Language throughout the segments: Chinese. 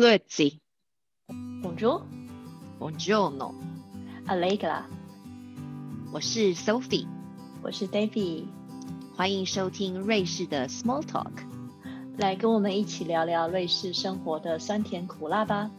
Grüezi, Bonjour, buongiorno，Allegra，我是 Sophie，我是 David，欢迎收听瑞士的 Small Talk。来跟我们一起聊聊瑞士生活的酸甜苦辣吧。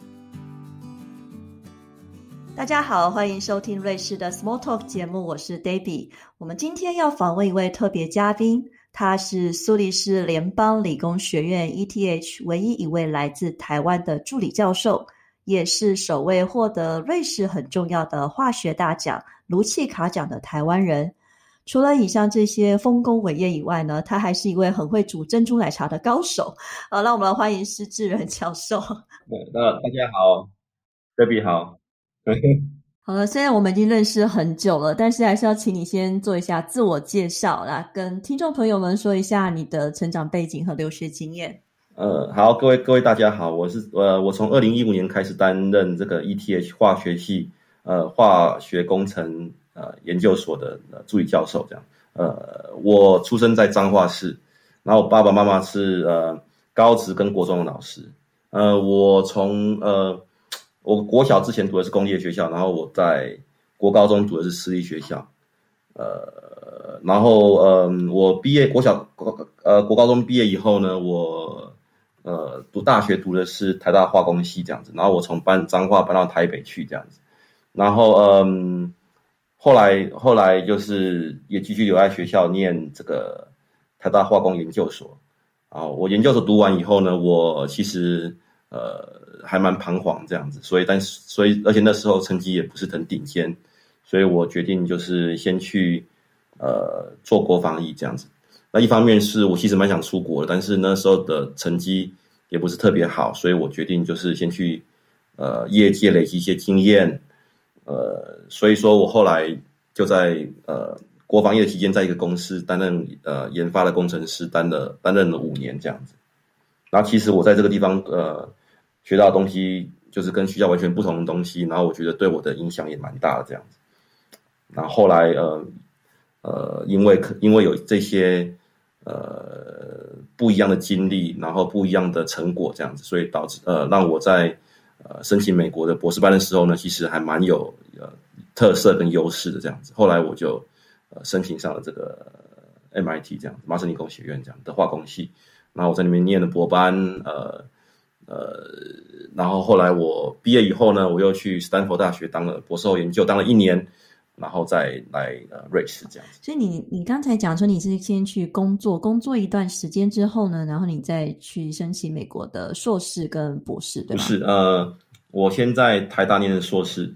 大家好，欢迎收听瑞士的 Small Talk 节目，我是 Davy。我们今天要访问一位特别嘉宾，他是苏黎世联邦理工学院 ETH 唯一一位来自台湾的助理教授，也是首位获得瑞士很重要的化学大奖卢契卡奖的台湾人。除了以上这些丰功伟业以外呢，他还是一位很会煮珍珠奶茶的高手。好，让我们来欢迎施志仁教授。对，那大家好，Baby 好。好了，虽然我们已经认识很久了，但是还是要请你先做一下自我介绍啦，跟听众朋友们说一下你的成长背景和留学经验。呃，好，各位各位大家好，我是呃，我从二零一五年开始担任这个 ETH 化学系呃化学工程呃研究所的、呃、助理教授，这样。呃，我出生在彰化市，然后我爸爸妈妈是呃高职跟国中的老师。呃，我从呃我国小之前读的是工业学校，然后我在国高中读的是私立学校。呃，然后呃，我毕业国小国呃国高中毕业以后呢，我呃读大学读的是台大化工系这样子，然后我从搬彰化搬到台北去这样子，然后嗯，后来后来就是也继续留在学校念这个台大化工研究所啊，我研究所读完以后呢，我其实呃还蛮彷徨这样子，所以但是所以而且那时候成绩也不是很顶尖。所以我决定就是先去呃做国防役这样子。那一方面是我其实蛮想出国的，但是那时候的成绩也不是特别好，所以我决定就是先去呃业界累积一些经验。呃，所以说我后来就在呃国防业的期间，在一个公司担任呃研发的工程师，担了担任了五年这样子。然后其实我在这个地方呃学到的东西就是跟学校完全不同的东西，然后我觉得对我的影响也蛮大的这样子。然后后来呃呃，因为因为有这些呃不一样的经历，然后不一样的成果这样子，所以导致呃让我在呃申请美国的博士班的时候呢，其实还蛮有呃特色跟优势的这样子。后来我就呃申请上了这个 MIT 这样麻省理工学院这样的化工系，然后我在里面念了博班，呃呃，然后后来我毕业以后呢，我又去斯坦福大学当了博士后研究，当了一年。然后再来呃瑞士这样子，所以你你刚才讲说你是先去工作，工作一段时间之后呢，然后你再去申请美国的硕士跟博士，对吗？不是，呃，我先在台大念的硕士，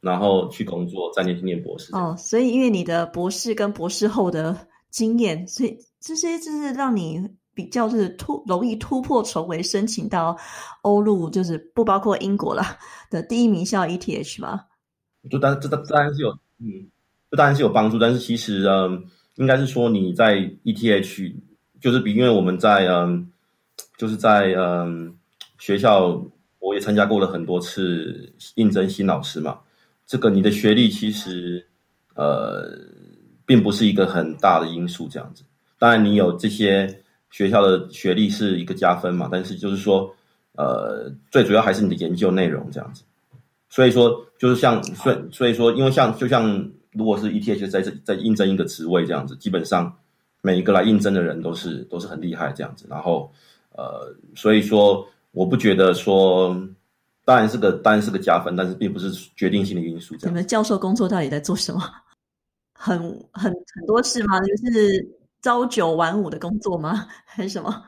然后去工作，再念去念博士。哦，所以因为你的博士跟博士后的经验，所以这些就是让你比较是突容易突破重围，申请到欧陆，就是不包括英国了的第一名校 ETH 吗？就当这当当然是有，嗯，这当然是有帮助，但是其实嗯，应该是说你在 ETH 就是比，因为我们在嗯，就是在嗯学校，我也参加过了很多次应征新老师嘛。这个你的学历其实呃，并不是一个很大的因素，这样子。当然你有这些学校的学历是一个加分嘛，但是就是说呃，最主要还是你的研究内容这样子。所以说，就是像所所以说，因为像就像如果是 ETH 在这在应征一个职位这样子，基本上每一个来应征的人都是都是很厉害这样子。然后呃，所以说我不觉得说，当然是个当然是个加分，但是并不是决定性的因素。你们教授工作到底在做什么？很很很多事吗？就是朝九晚五的工作吗？还是什么？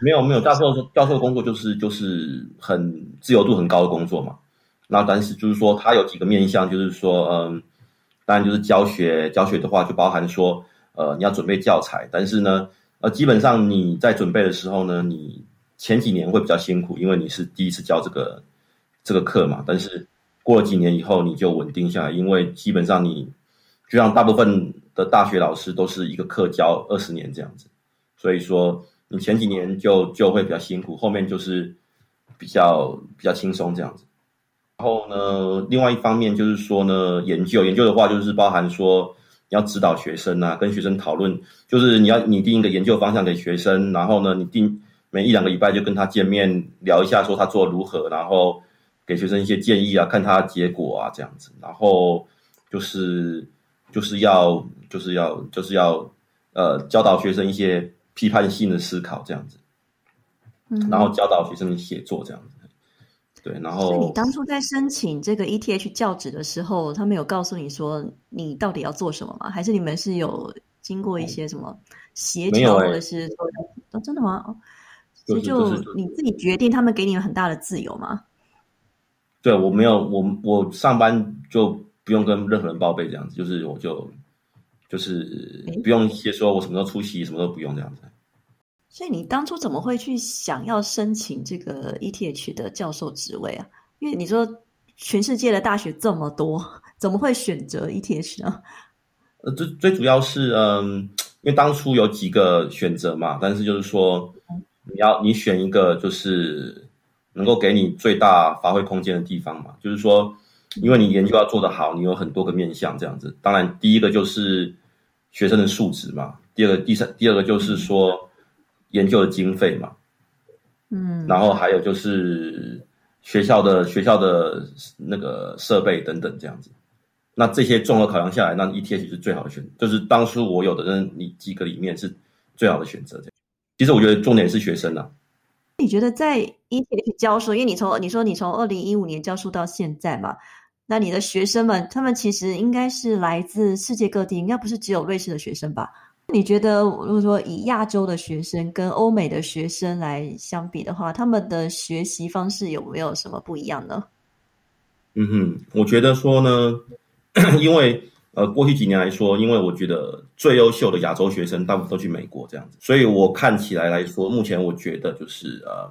没 有没有，教授教授工作就是就是很自由度很高的工作嘛。那但是就是说，它有几个面向，就是说，嗯，当然就是教学，教学的话就包含说，呃，你要准备教材，但是呢，呃，基本上你在准备的时候呢，你前几年会比较辛苦，因为你是第一次教这个这个课嘛。但是过了几年以后，你就稳定下来，因为基本上你就像大部分的大学老师都是一个课教二十年这样子，所以说你前几年就就会比较辛苦，后面就是比较比较轻松这样子。然后呢，另外一方面就是说呢，研究研究的话，就是包含说你要指导学生啊，跟学生讨论，就是你要拟定一个研究方向给学生，然后呢，你定每一两个礼拜就跟他见面聊一下，说他做如何，然后给学生一些建议啊，看他结果啊这样子，然后就是就是要就是要就是要呃教导学生一些批判性的思考这样子，嗯，然后教导学生写作这样子。对，然后所以你当初在申请这个 ETH 教职的时候，他们有告诉你说你到底要做什么吗？还是你们是有经过一些什么协调，欸或者是说哦，真的吗？所以是就你自己决定，他们给你们很大的自由吗？对我没有我我上班就不用跟任何人报备这样子，就是我就就是不用先说我什么时候出席，什么都不用这样子。所以你当初怎么会去想要申请这个 ETH 的教授职位啊？因为你说全世界的大学这么多，怎么会选择 ETH 呢？呃，最最主要是，嗯，因为当初有几个选择嘛，但是就是说，你要你选一个就是能够给你最大发挥空间的地方嘛，就是说，因为你研究要做得好，你有很多个面向这样子。当然，第一个就是学生的素质嘛，第二个、第三、第二个就是说研究的经费嘛，嗯，然后还有就是学校的学校的那个设备等等这样子。那这些综合考量下来，那 ETH 是最好的选择，就是当初我有的那你几个里面是最好的选择。这样，其实我觉得重点是学生啊，你觉得在 ETH 教书，因为你从你说你从二零一五年教书到现在嘛，那你的学生们，他们其实应该是来自世界各地，应该不是只有瑞士的学生吧？你觉得，如果说以亚洲的学生跟欧美的学生来相比的话，他们的学习方式有没有什么不一样呢？嗯哼，我觉得说呢，因为呃过去几年来说，因为我觉得最优秀的亚洲学生大部分都去美国这样子，所以我看起来来说，目前我觉得就是呃，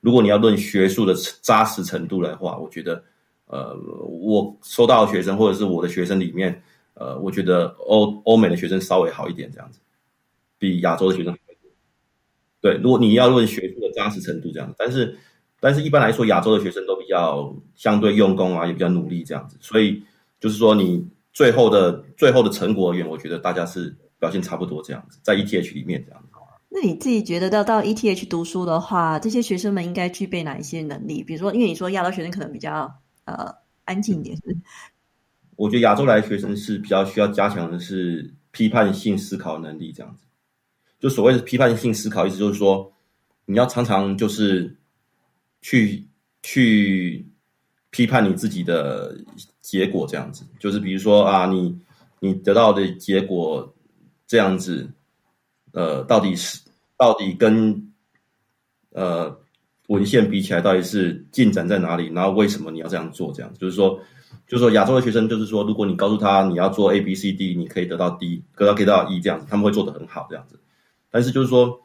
如果你要论学术的扎实程度来话，我觉得呃，我收到学生或者是我的学生里面，呃，我觉得欧欧美的学生稍微好一点这样子，比亚洲的学生。对，如果你要论学术的扎实程度这样子，但是但是一般来说，亚洲的学生都比较相对用功啊，也比较努力这样子，所以就是说你最后的最后的成果而言，我觉得大家是表现差不多这样子，在 ETH 里面这样子。那你自己觉得到到 ETH 读书的话，这些学生们应该具备哪一些能力？比如说，因为你说亚洲学生可能比较呃安静一点，是我觉得亚洲来学生是比较需要加强的是批判性思考能力，这样子。就所谓的批判性思考，意思就是说，你要常常就是去去批判你自己的结果，这样子。就是比如说啊，你你得到的结果这样子，呃，到底是到底跟呃文献比起来，到底是进展在哪里？然后为什么你要这样做？这样，就是说。就是说，亚洲的学生就是说，如果你告诉他你要做 A B C D，你可以得到 D，得到可以得到 E 这样子，他们会做得很好这样子。但是就是说，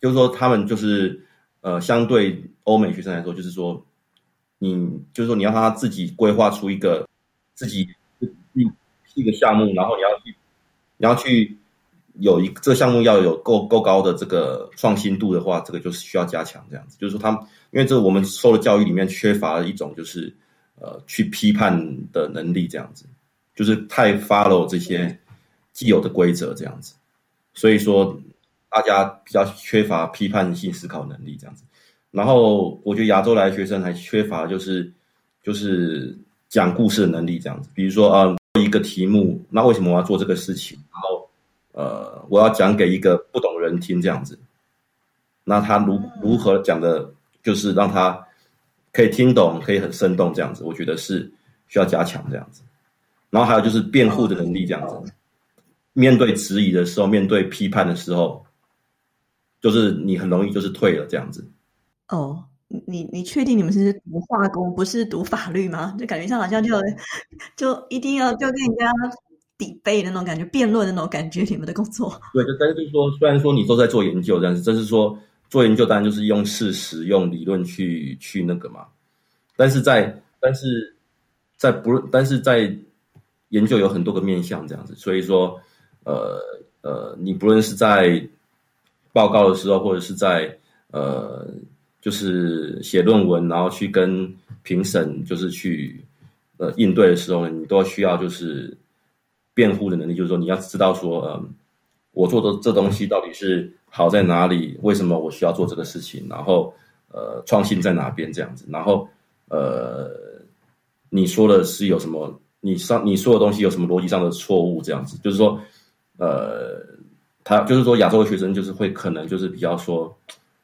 就是说他们就是呃，相对欧美学生来说，就是说，你就是说你要他自己规划出一个自己一一个项目，然后你要去你要去有一这个项目要有够够高的这个创新度的话，这个就是需要加强这样子。就是说，他们因为这我们受的教育里面缺乏了一种就是。呃，去批判的能力这样子，就是太 follow 这些既有的规则这样子，所以说大家比较缺乏批判性思考能力这样子。然后我觉得亚洲来学生还缺乏就是就是讲故事的能力这样子，比如说啊、呃、一个题目，那为什么我要做这个事情？然后呃我要讲给一个不懂的人听这样子，那他如如何讲的，就是让他。可以听懂，可以很生动，这样子，我觉得是需要加强这样子。然后还有就是辩护的能力，这样子。面对质疑的时候，面对批判的时候，就是你很容易就是退了这样子。哦，你你确定你们是读化工，不是读法律吗？就感觉上好像就就一定要就跟人家抵背的那种感觉，辩论的那种感觉，你们的工作。对，但是就是说，虽然说你都在做研究，但是这是说。做研究当然就是用事实、用理论去去那个嘛，但是在但是在不论但是在研究有很多个面向这样子，所以说呃呃，你不论是在报告的时候，或者是在呃就是写论文，然后去跟评审就是去呃应对的时候呢，你都需要就是辩护的能力，就是说你要知道说嗯我做的这东西到底是好在哪里？为什么我需要做这个事情？然后呃，创新在哪边？这样子，然后呃，你说的是有什么？你上你说的东西有什么逻辑上的错误？这样子，就是说，呃，他就是说亚洲的学生就是会可能就是比较说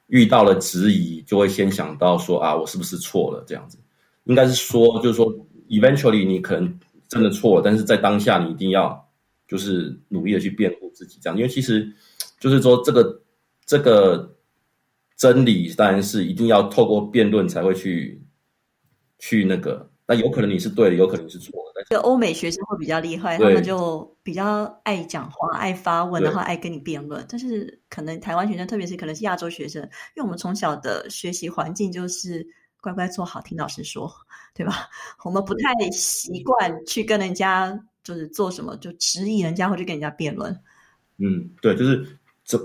遇到了质疑，就会先想到说啊，我是不是错了？这样子，应该是说就是说，eventually 你可能真的错，但是在当下你一定要就是努力的去辩护自己，这样，因为其实就是说这个这个真理当然是一定要透过辩论才会去去那个。那有可能你是对的，有可能是错的。但是欧美学生会比较厉害，他们就比较爱讲话、爱发问，然后爱跟你辩论。但是可能台湾学生，特别是可能是亚洲学生，因为我们从小的学习环境就是乖乖坐好，听老师说，对吧？我们不太习惯去跟人家就是做什么就质疑人家，或者跟人家辩论。嗯，对，就是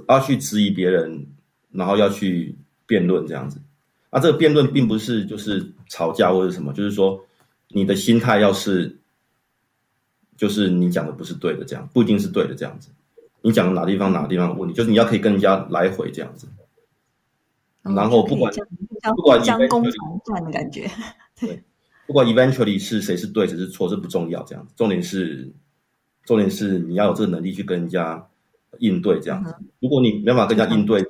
要去质疑别人，然后要去辩论这样子。那这个辩论并不是就是吵架或者什么，就是说。你的心态要是，就是你讲的不是对的，这样不一定是对的，这样子。你讲的哪地方哪地方有问题，就是你要可以跟人家来回这样子。然后不管不管将功的感觉，对，不管 eventually 是谁是对谁是错，这不重要，这样子。重点是重点是你要有这个能力去跟人家应对这样子。如果你没办法跟人家应对。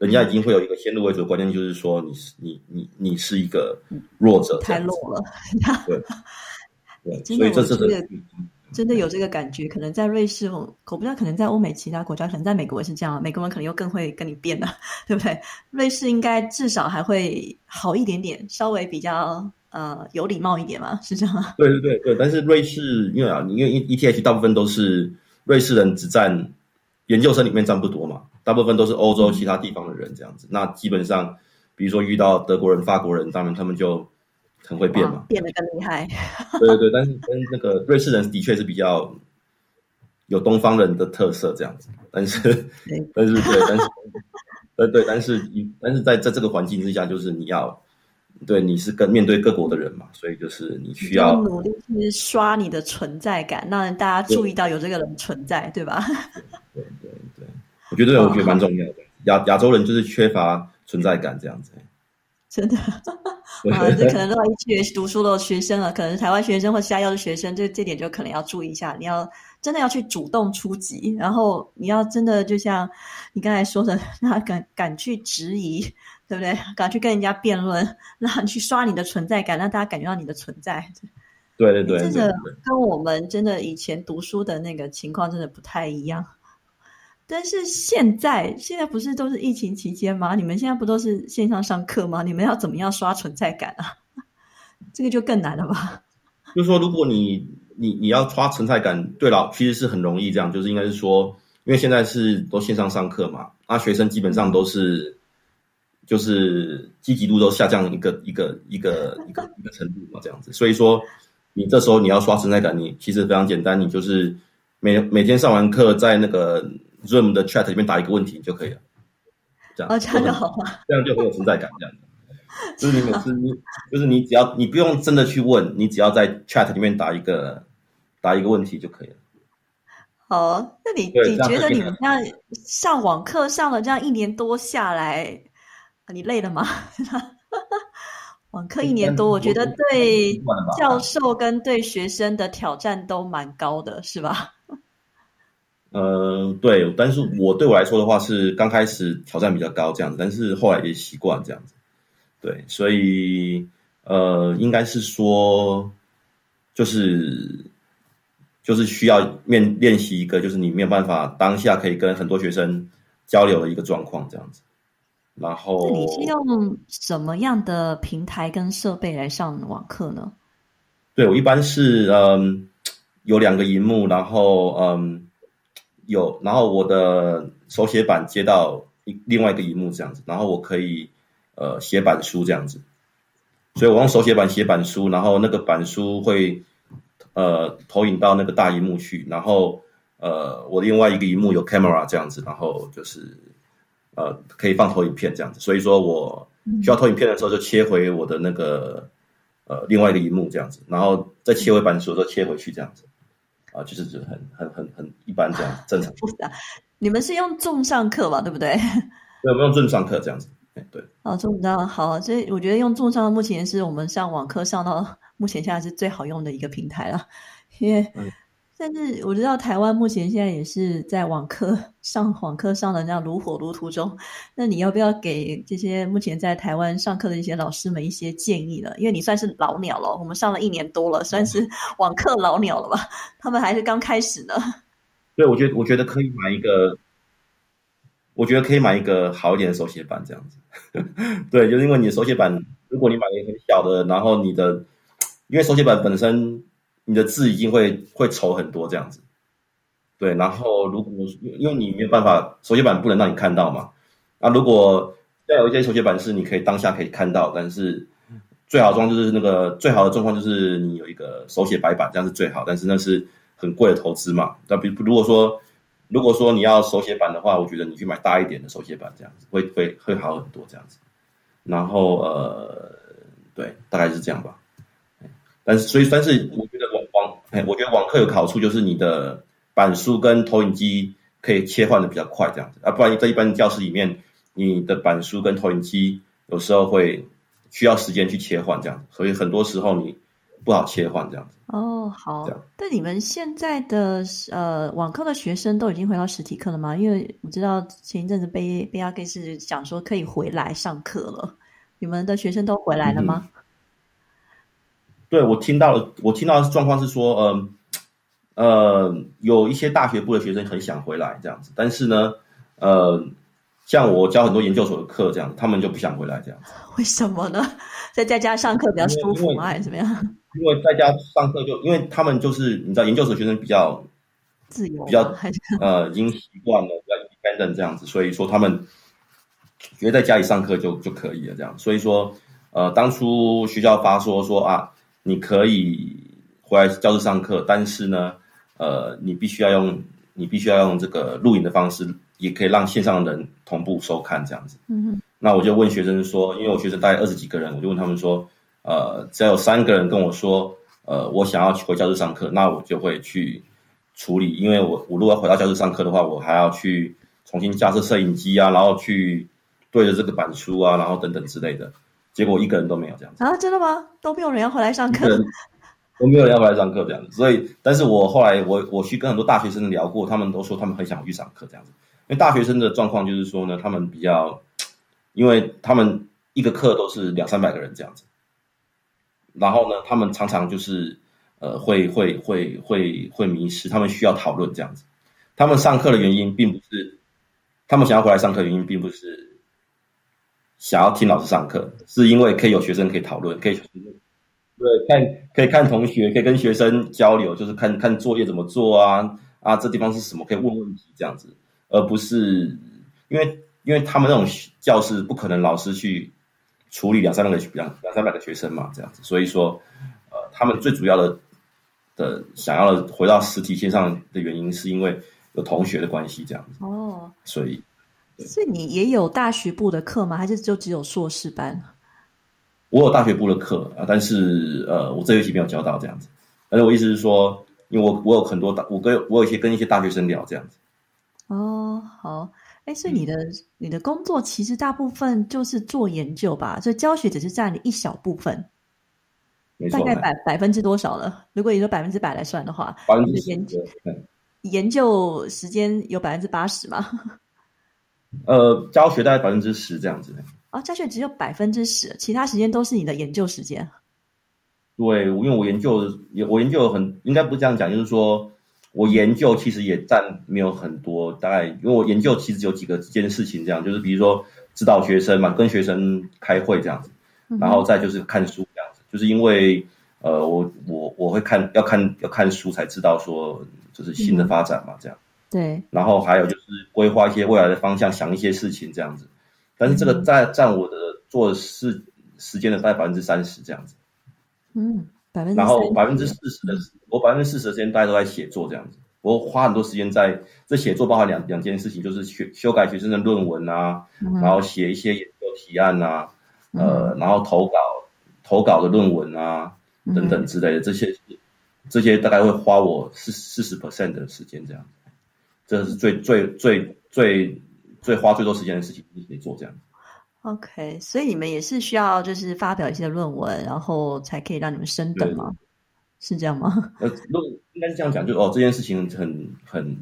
人家已经会有一个先入为主的观念，就是说你是你你你是一个弱者，太弱了。对，对，所以这是这个真的有这个感觉。可能在瑞士，我我不知道，可能在欧美其他国家，可能在美国也是这样。美国人可能又更会跟你辩了，对不对？瑞士应该至少还会好一点点，稍微比较呃有礼貌一点嘛，是这样吗？对对对对，但是瑞士因为啊，因为 E T H 大部分都是瑞士人，只占研究生里面占不多嘛。大部分都是欧洲其他地方的人这样子，那基本上，比如说遇到德国人、法国人，当然他们就很会变嘛，变得更厉害。对对对，但是跟那个瑞士人的确是比较有东方人的特色这样子，但是 但是对，但是呃对，但是但是在在这个环境之下，就是你要对你是跟面对各国的人嘛，所以就是你需要努力去刷你的存在感，让大家注意到有这个人存在，对吧？对对对。我觉得我觉得蛮重要的，亚亚洲人就是缺乏存在感这样子，真的 啊，这可能都一起读书的学生了，可能是台湾学生或其他的学生，这这点就可能要注意一下。你要真的要去主动出击，然后你要真的就像你刚才说的，那敢敢去质疑，对不对？敢去跟人家辩论，让你去刷你的存在感，让大家感觉到你的存在。对对对，这个跟我们真的以前读书的那个情况真的不太一样。但是现在，现在不是都是疫情期间吗？你们现在不都是线上上课吗？你们要怎么样刷存在感啊？这个就更难了吧？就是说，如果你你你要刷存在感，对了，其实是很容易这样，就是应该是说，因为现在是都线上上课嘛，那学生基本上都是就是积极度都下降一个一个一个一个一个程度嘛，这样子。所以说，你这时候你要刷存在感，你其实非常简单，你就是每每天上完课在那个。Zoom 的 Chat 里面打一个问题就可以了，这样哦，这样就好了，这样就很有存在感。这样 就是你每次你就是你只要你不用真的去问，你只要在 Chat 里面打一个打一个问题就可以了。好，那你你觉得你们这样上网课上了这样一年多下来，你累了吗？网课一年多，我觉得对教授跟对学生的挑战都蛮高的，是吧？呃，对，但是我对我来说的话是刚开始挑战比较高这样子，但是后来也习惯这样子，对，所以呃，应该是说，就是就是需要面练习一个，就是你没有办法当下可以跟很多学生交流的一个状况这样子，然后你是用什么样的平台跟设备来上网课呢？对我一般是嗯有两个荧幕，然后嗯。有，然后我的手写板接到另外一个荧幕这样子，然后我可以呃写板书这样子，所以我用手写板写板书，然后那个板书会呃投影到那个大荧幕去，然后呃我另外一个荧幕有 camera 这样子，然后就是呃可以放投影片这样子，所以说我需要投影片的时候就切回我的那个呃另外一个荧幕这样子，然后再切回板书的时候切回去这样子。啊，就是就很很很很一般这样正常。你们是用重上课吧？对不对？对，我们用重上课这样子。对。哦，重上好，所以我觉得用重上目前是我们上网课上到目前现在是最好用的一个平台了，因为。但是我知道台湾目前现在也是在网课上网课上的那样如火如荼中。那你要不要给这些目前在台湾上课的一些老师们一些建议呢？因为你算是老鸟了，我们上了一年多了，算是 网课老鸟了吧？他们还是刚开始呢。对，我觉得我觉得可以买一个，我觉得可以买一个好一点的手写板这样子。对，就是因为你的手写板，如果你买一个很小的，然后你的，因为手写板本身。你的字已经会会丑很多这样子，对。然后如果因为你没有办法手写板不能让你看到嘛，那如果要有一些手写板是你可以当下可以看到，但是最好装就是那个最好的状况就是你有一个手写白板，这样是最好。但是那是很贵的投资嘛。那比如果说如果说你要手写板的话，我觉得你去买大一点的手写板，这样子会会会好很多这样子。然后呃，对，大概是这样吧。但是所以但是我觉得。哎，我觉得网课有好处，就是你的板书跟投影机可以切换的比较快，这样子啊，不然在一般教室里面，你的板书跟投影机有时候会需要时间去切换，这样，所以很多时候你不好切换这样子。哦，好。但你们现在的呃网课的学生都已经回到实体课了吗？因为我知道前一阵子贝贝亚 K 是讲说可以回来上课了，你们的学生都回来了吗？对，我听到了，我听到的状况是说，呃，呃，有一些大学部的学生很想回来这样子，但是呢，呃，像我教很多研究所的课这样，他们就不想回来这样子。为什么呢？在在家上课比较舒服吗？还是怎么样？因为在家上课就，因为他们就是你知道，研究所学生比较自由，比较呃，已经习惯了比较 independent 这样子，所以说他们觉得在家里上课就就可以了这样。所以说，呃，当初学校发说说啊。你可以回来教室上课，但是呢，呃，你必须要用你必须要用这个录影的方式，也可以让线上的人同步收看这样子。嗯那我就问学生说，因为我学生大概二十几个人，我就问他们说，呃，只要有三个人跟我说，呃，我想要去回教室上课，那我就会去处理，因为我我如果回到教室上课的话，我还要去重新架设摄影机啊，然后去对着这个板书啊，然后等等之类的。结果一个人都没有这样子啊？真的吗？都没有人要回来上课？都没有人要回来上课这样子。所以，但是我后来我我去跟很多大学生聊过，他们都说他们很想去上课这样子。因为大学生的状况就是说呢，他们比较，因为他们一个课都是两三百个人这样子，然后呢，他们常常就是呃会会会会会迷失，他们需要讨论这样子。他们上课的原因并不是，他们想要回来上课原因并不是。想要听老师上课，是因为可以有学生可以讨论，可以对看可以看同学，可以跟学生交流，就是看看作业怎么做啊啊，这地方是什么，可以问问题这样子，而不是因为因为他们那种教室不可能老师去处理两三百个两两三百个学生嘛，这样子，所以说呃，他们最主要的的想要的回到实体线上的原因，是因为有同学的关系这样子。哦，所以。所以你也有大学部的课吗？还是就只有硕士班？我有大学部的课啊，但是呃，我这学期没有教到这样子。而且我意思是说，因为我我有很多大，我跟我有一些跟一些大学生聊这样子。哦，好，哎，所以你的你的工作其实大部分就是做研究吧？所以教学只是占了一小部分，大概百百分之多少了？如果你说百分之百来算的话，百分之研究研究时间有百分之八十吗？呃，教学大概百分之十这样子。哦，教学只有百分之十，其他时间都是你的研究时间。对，因为我研究，我研究很应该不是这样讲，就是说我研究其实也占没有很多，大概因为我研究其实有几个件事情，这样就是比如说指导学生嘛，跟学生开会这样子，然后再就是看书这样子，就是因为呃，我我我会看要看要看书才知道说就是新的发展嘛，这样。对，然后还有就是规划一些未来的方向，想一些事情这样子，但是这个占占我的做事时间的大概百分之三十这样子。嗯，百分之然后百分之四十的，我百分之四十的时间大家都在写作这样子。我花很多时间在这写作，包含两两件事情，就是修修改学生的论文啊，然后写一些研究提案啊，呃，然后投稿投稿的论文啊等等之类的这些，这些大概会花我四四十 percent 的时间这样。这是最最最最最花最多时间的事情，你可以做这样。OK，所以你们也是需要就是发表一些论文，然后才可以让你们升等吗？是这样吗？呃，论应该是这样讲，就哦，这件事情很很，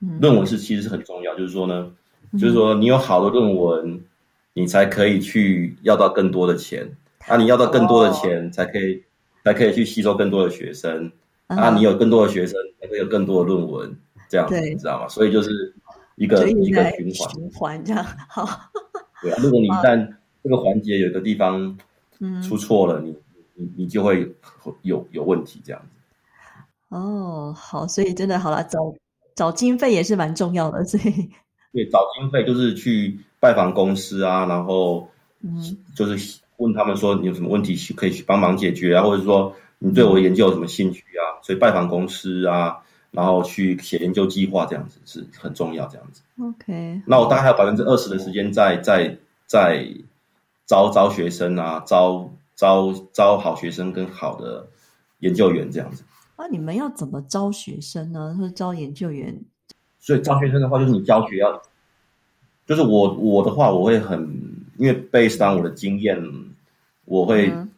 嗯。论文是其实是很重要，就是说呢，就是说你有好的论文，你才可以去要到更多的钱，啊，你要到更多的钱，才可以才可以去吸收更多的学生，啊，你有更多的学生，才会有更多的论文，这样子，你知道吗？所以就是一个一个循环，循环这样 好。对啊，如果你一旦这个环节有一个地方嗯出错了，你你你就会有有问题这样子。哦，好，所以真的好了，找找经费也是蛮重要的，所以对，找经费就是去拜访公司啊，然后嗯就是问他们说你有什么问题可以去帮忙解决啊，或者说你对我的研究有什么兴趣啊，所以拜访公司啊，然后去写研究计划这样子是很重要这样子。OK，那我大概还有百分之二十的时间在在在招招学生啊，招招招好学生跟好的研究员这样子。啊，你们要怎么招学生呢？或者招研究员？所以招学生的话，就是你教学要，就是我我的话，我会很因为 based on 我的经验，我会、嗯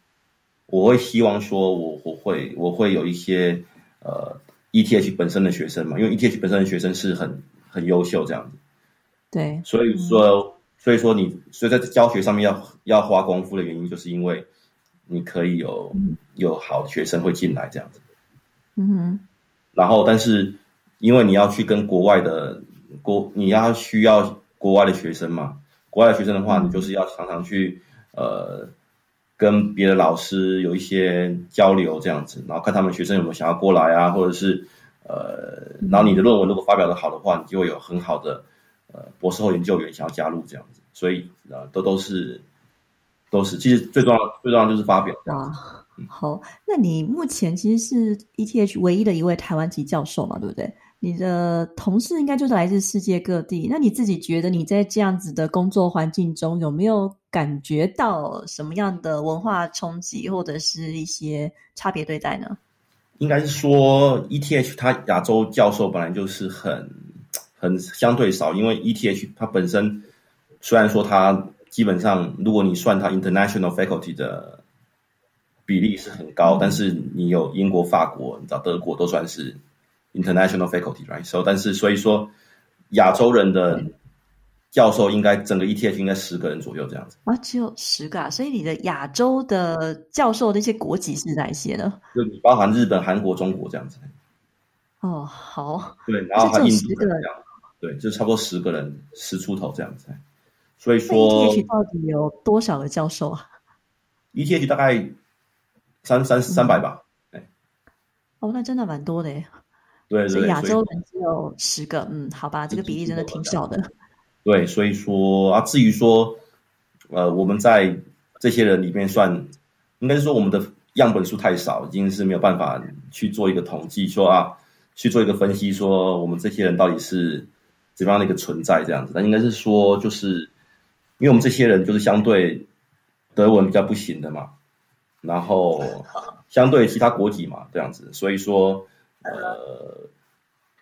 我会希望说我我会我会有一些呃 ETH 本身的学生嘛，因为 ETH 本身的学生是很很优秀这样子，对，所以说、所以说你所以在教学上面要要花功夫的原因，就是因为你可以有有好的学生会进来这样子。嗯哼，然后，但是因为你要去跟国外的国，你要需要国外的学生嘛，国外的学生的话，你就是要常常去呃跟别的老师有一些交流这样子，然后看他们学生有没有想要过来啊，或者是呃，然后你的论文如果发表的好的话，你就会有很好的呃博士后研究员想要加入这样子，所以呃都都是都是，其实最重要最重要就是发表这样子。哇，好，那你目前其实是 ETH 唯一的一位台湾籍教授嘛，对不对？你的同事应该就是来自世界各地，那你自己觉得你在这样子的工作环境中，有没有感觉到什么样的文化冲击，或者是一些差别对待呢？应该是说 ETH 它亚洲教授本来就是很很相对少，因为 ETH 它本身虽然说它基本上如果你算它 international faculty 的比例是很高，但是你有英国、法国，你知道德国都算是 international faculty，right？So 但是所以说亚洲人的教授应该整个 ETH 应该十个人左右这样子，啊，只有十个啊，所以你的亚洲的教授的一些国籍是哪一些呢？就你包含日本、韩国、中国这样子。哦，好，对，然后还有10个度这样，对，就差不多十个人，十出头这样子。所以说 ETH 到底有多少个教授啊？ETH 大概三三三百吧，哦，那真的蛮多的耶。对对对，所以亚洲人只有十个，嗯，好吧，这个比例真的挺少的。对，所以说啊，至于说，呃，我们在这些人里面算，应该是说我们的样本数太少，已经是没有办法去做一个统计，说啊，去做一个分析，说我们这些人到底是怎么样的一个存在这样子。但应该是说，就是因为我们这些人就是相对德文比较不行的嘛，然后相对其他国籍嘛这样子，所以说，呃，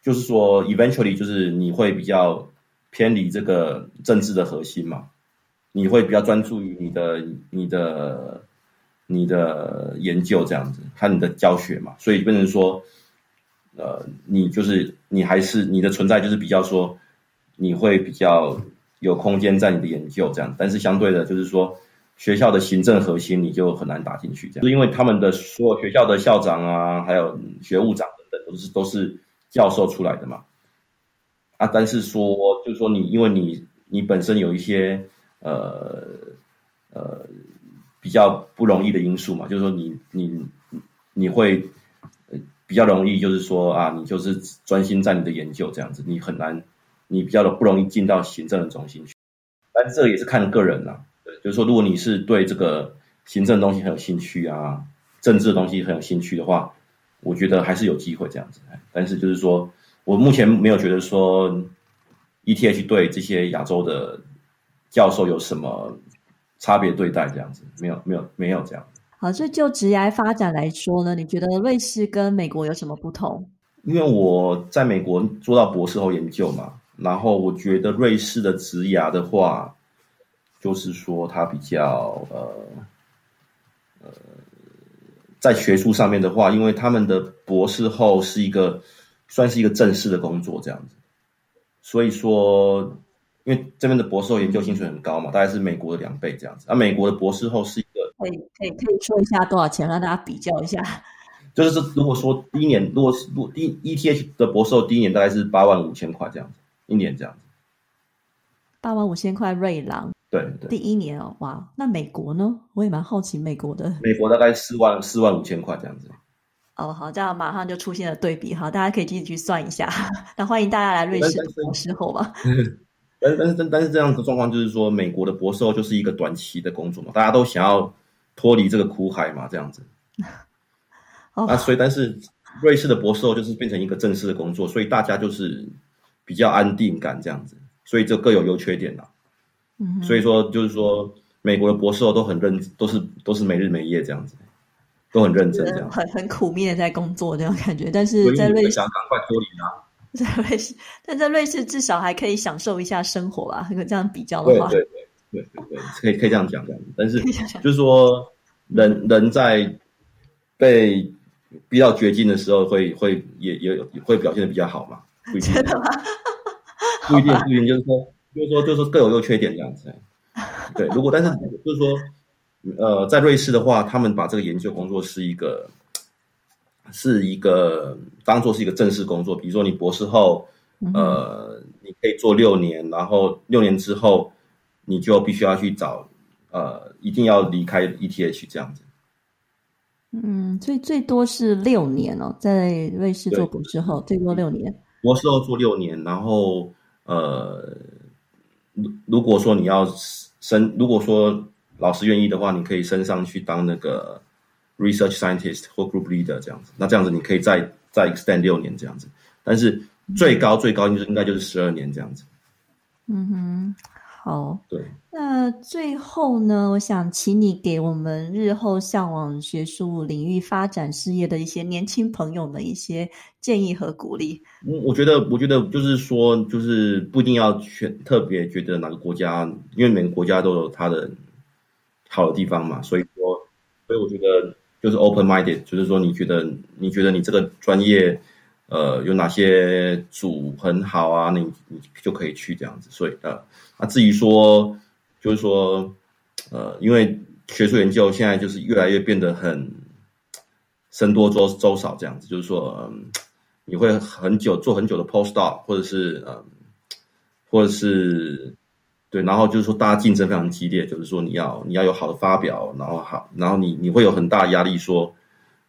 就是说，eventually 就是你会比较。偏离这个政治的核心嘛，你会比较专注于你的、你的、你的研究这样子，和你的教学嘛，所以变成说，呃，你就是你还是你的存在就是比较说，你会比较有空间在你的研究这样，但是相对的，就是说学校的行政核心你就很难打进去，这样，因为他们的所有学校的校长啊，还有学务长等等，都是都是教授出来的嘛。啊，但是说，就是说你，因为你你本身有一些呃呃比较不容易的因素嘛，就是说你你你会比较容易，就是说啊，你就是专心在你的研究这样子，你很难，你比较的不容易进到行政的中心去。但这也是看个人啦，对，就是说，如果你是对这个行政的东西很有兴趣啊，政治的东西很有兴趣的话，我觉得还是有机会这样子。但是就是说。我目前没有觉得说 ETH 对这些亚洲的教授有什么差别对待，这样子没有没有没有这样。好，所以就职涯发展来说呢，你觉得瑞士跟美国有什么不同？因为我在美国做到博士后研究嘛，然后我觉得瑞士的职涯的话，就是说它比较呃呃，在学术上面的话，因为他们的博士后是一个算是一个正式的工作这样子，所以说，因为这边的博士后研究薪水很高嘛，大概是美国的两倍这样子。啊美国的博士后是一个可以可以可以说一下多少钱，让大家比较一下。就是如果说第一年，如果是如第 ETH 的博士后第一年大概是八万五千块这样子，一年这样子。八万五千块瑞郎，对对。第一年哦，哇，那美国呢？我也蛮好奇美国的。美国大概四万四万五千块这样子。哦，好，这样马上就出现了对比，哈，大家可以自己去算一下。那欢迎大家来瑞士博士后吧。但但是但但是这样的状况就是说，美国的博士后就是一个短期的工作嘛，大家都想要脱离这个苦海嘛，这样子。啊，所以但是瑞士的博士后就是变成一个正式的工作，所以大家就是比较安定感这样子，所以这各有优缺点啦。嗯，所以说就是说，美国的博士后都很认，都是都是没日没夜这样子，都很认真这样，很很苦命的在工作这种感觉。但是在瑞士想赶快脱离啊，在瑞士，但在瑞士至少还可以享受一下生活吧。如果这样比较的话，对对对对对，可以可以这样讲这样。但是就是说，人人在被逼到绝境的时候，会会也也会表现的比较好嘛？不一定，不一定，不一定，就是说，就是说，就是说各有优缺点这样子。对，如果但是就是说，呃，在瑞士的话，他们把这个研究工作是一个是一个当做是一个正式工作，比如说你博士后，呃，你可以做六年，然后六年之后你就必须要去找，呃，一定要离开 ETH 这样子。嗯，所以最多是六年哦，在瑞士做博士后最多六年。博士后做六年，然后呃，如如果说你要升，如果说老师愿意的话，你可以升上去当那个 research scientist 或 group leader 这样子。那这样子你可以再再 extend 六年这样子，但是最高最高就是应该就是十二年这样子。嗯哼。好，对，那最后呢，我想请你给我们日后向往学术领域发展事业的一些年轻朋友们一些建议和鼓励。我，我觉得，我觉得就是说，就是不一定要选特别觉得哪个国家，因为每个国家都有它的好的地方嘛，所以说，所以我觉得就是 open minded，就是说，你觉得你觉得你这个专业。呃，有哪些组很好啊？你你就可以去这样子。所以呃，那，至于说，就是说，呃，因为学术研究现在就是越来越变得很僧多粥粥少这样子，就是说，嗯，你会很久做很久的 postdoc，或者是嗯，或者是对，然后就是说，大家竞争非常激烈，就是说你要你要有好的发表，然后好，然后你你会有很大压力，说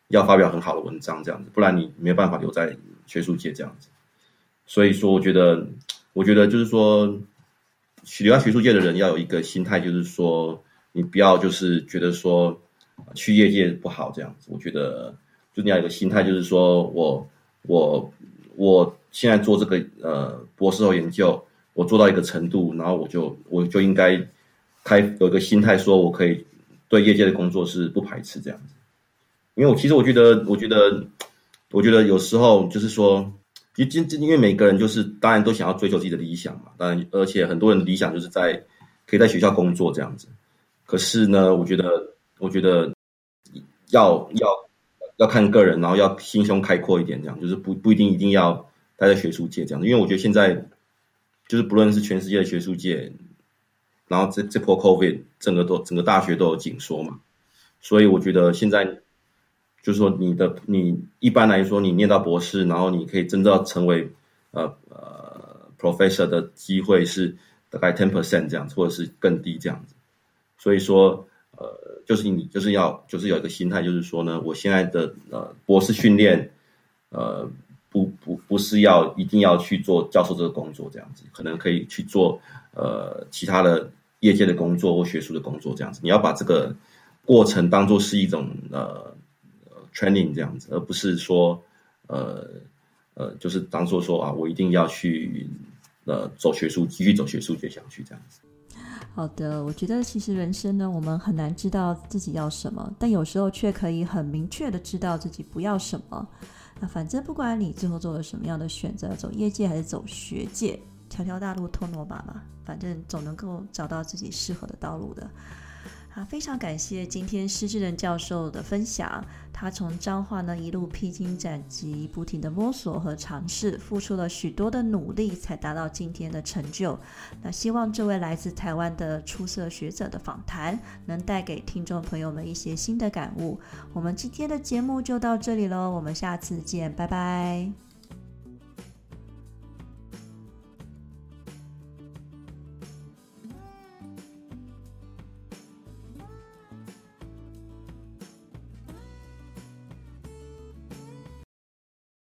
要发表很好的文章这样子，不然你没有办法留在。学术界这样子，所以说，我觉得，我觉得就是说，留在学术界的人要有一个心态，就是说，你不要就是觉得说，去业界不好这样子。我觉得，就你要有个心态，就是说我我我现在做这个呃博士后研究，我做到一个程度，然后我就我就应该开有一个心态，说我可以对业界的工作是不排斥这样子。因为我其实我觉得，我觉得。我觉得有时候就是说，因因因为每个人就是当然都想要追求自己的理想嘛，当然而且很多人的理想就是在可以在学校工作这样子。可是呢，我觉得我觉得要要要看个人，然后要心胸开阔一点，这样就是不不一定一定要待在学术界这样子。因为我觉得现在就是不论是全世界的学术界，然后这这波 COVID 整个都整个大学都有紧缩嘛，所以我觉得现在。就是说，你的你一般来说，你念到博士，然后你可以真正要成为呃呃 professor 的机会是大概 ten percent 这样子，或者是更低这样子。所以说，呃，就是你就是要就是有一个心态，就是说呢，我现在的呃博士训练，呃不不不是要一定要去做教授这个工作这样子，可能可以去做呃其他的业界的工作或学术的工作这样子。你要把这个过程当做是一种呃。training 这样子，而不是说，呃，呃，就是当做说啊，我一定要去，呃，走学术，继续走学术界想去这样子。好的，我觉得其实人生呢，我们很难知道自己要什么，但有时候却可以很明确的知道自己不要什么。啊反正不管你最后做了什么样的选择，走业界还是走学界。条条大路通罗马嘛，反正总能够找到自己适合的道路的。啊，非常感谢今天施志仁教授的分享。他从彰化呢一路披荆斩棘，不停的摸索和尝试，付出了许多的努力，才达到今天的成就。那希望这位来自台湾的出色学者的访谈，能带给听众朋友们一些新的感悟。我们今天的节目就到这里喽，我们下次见，拜拜。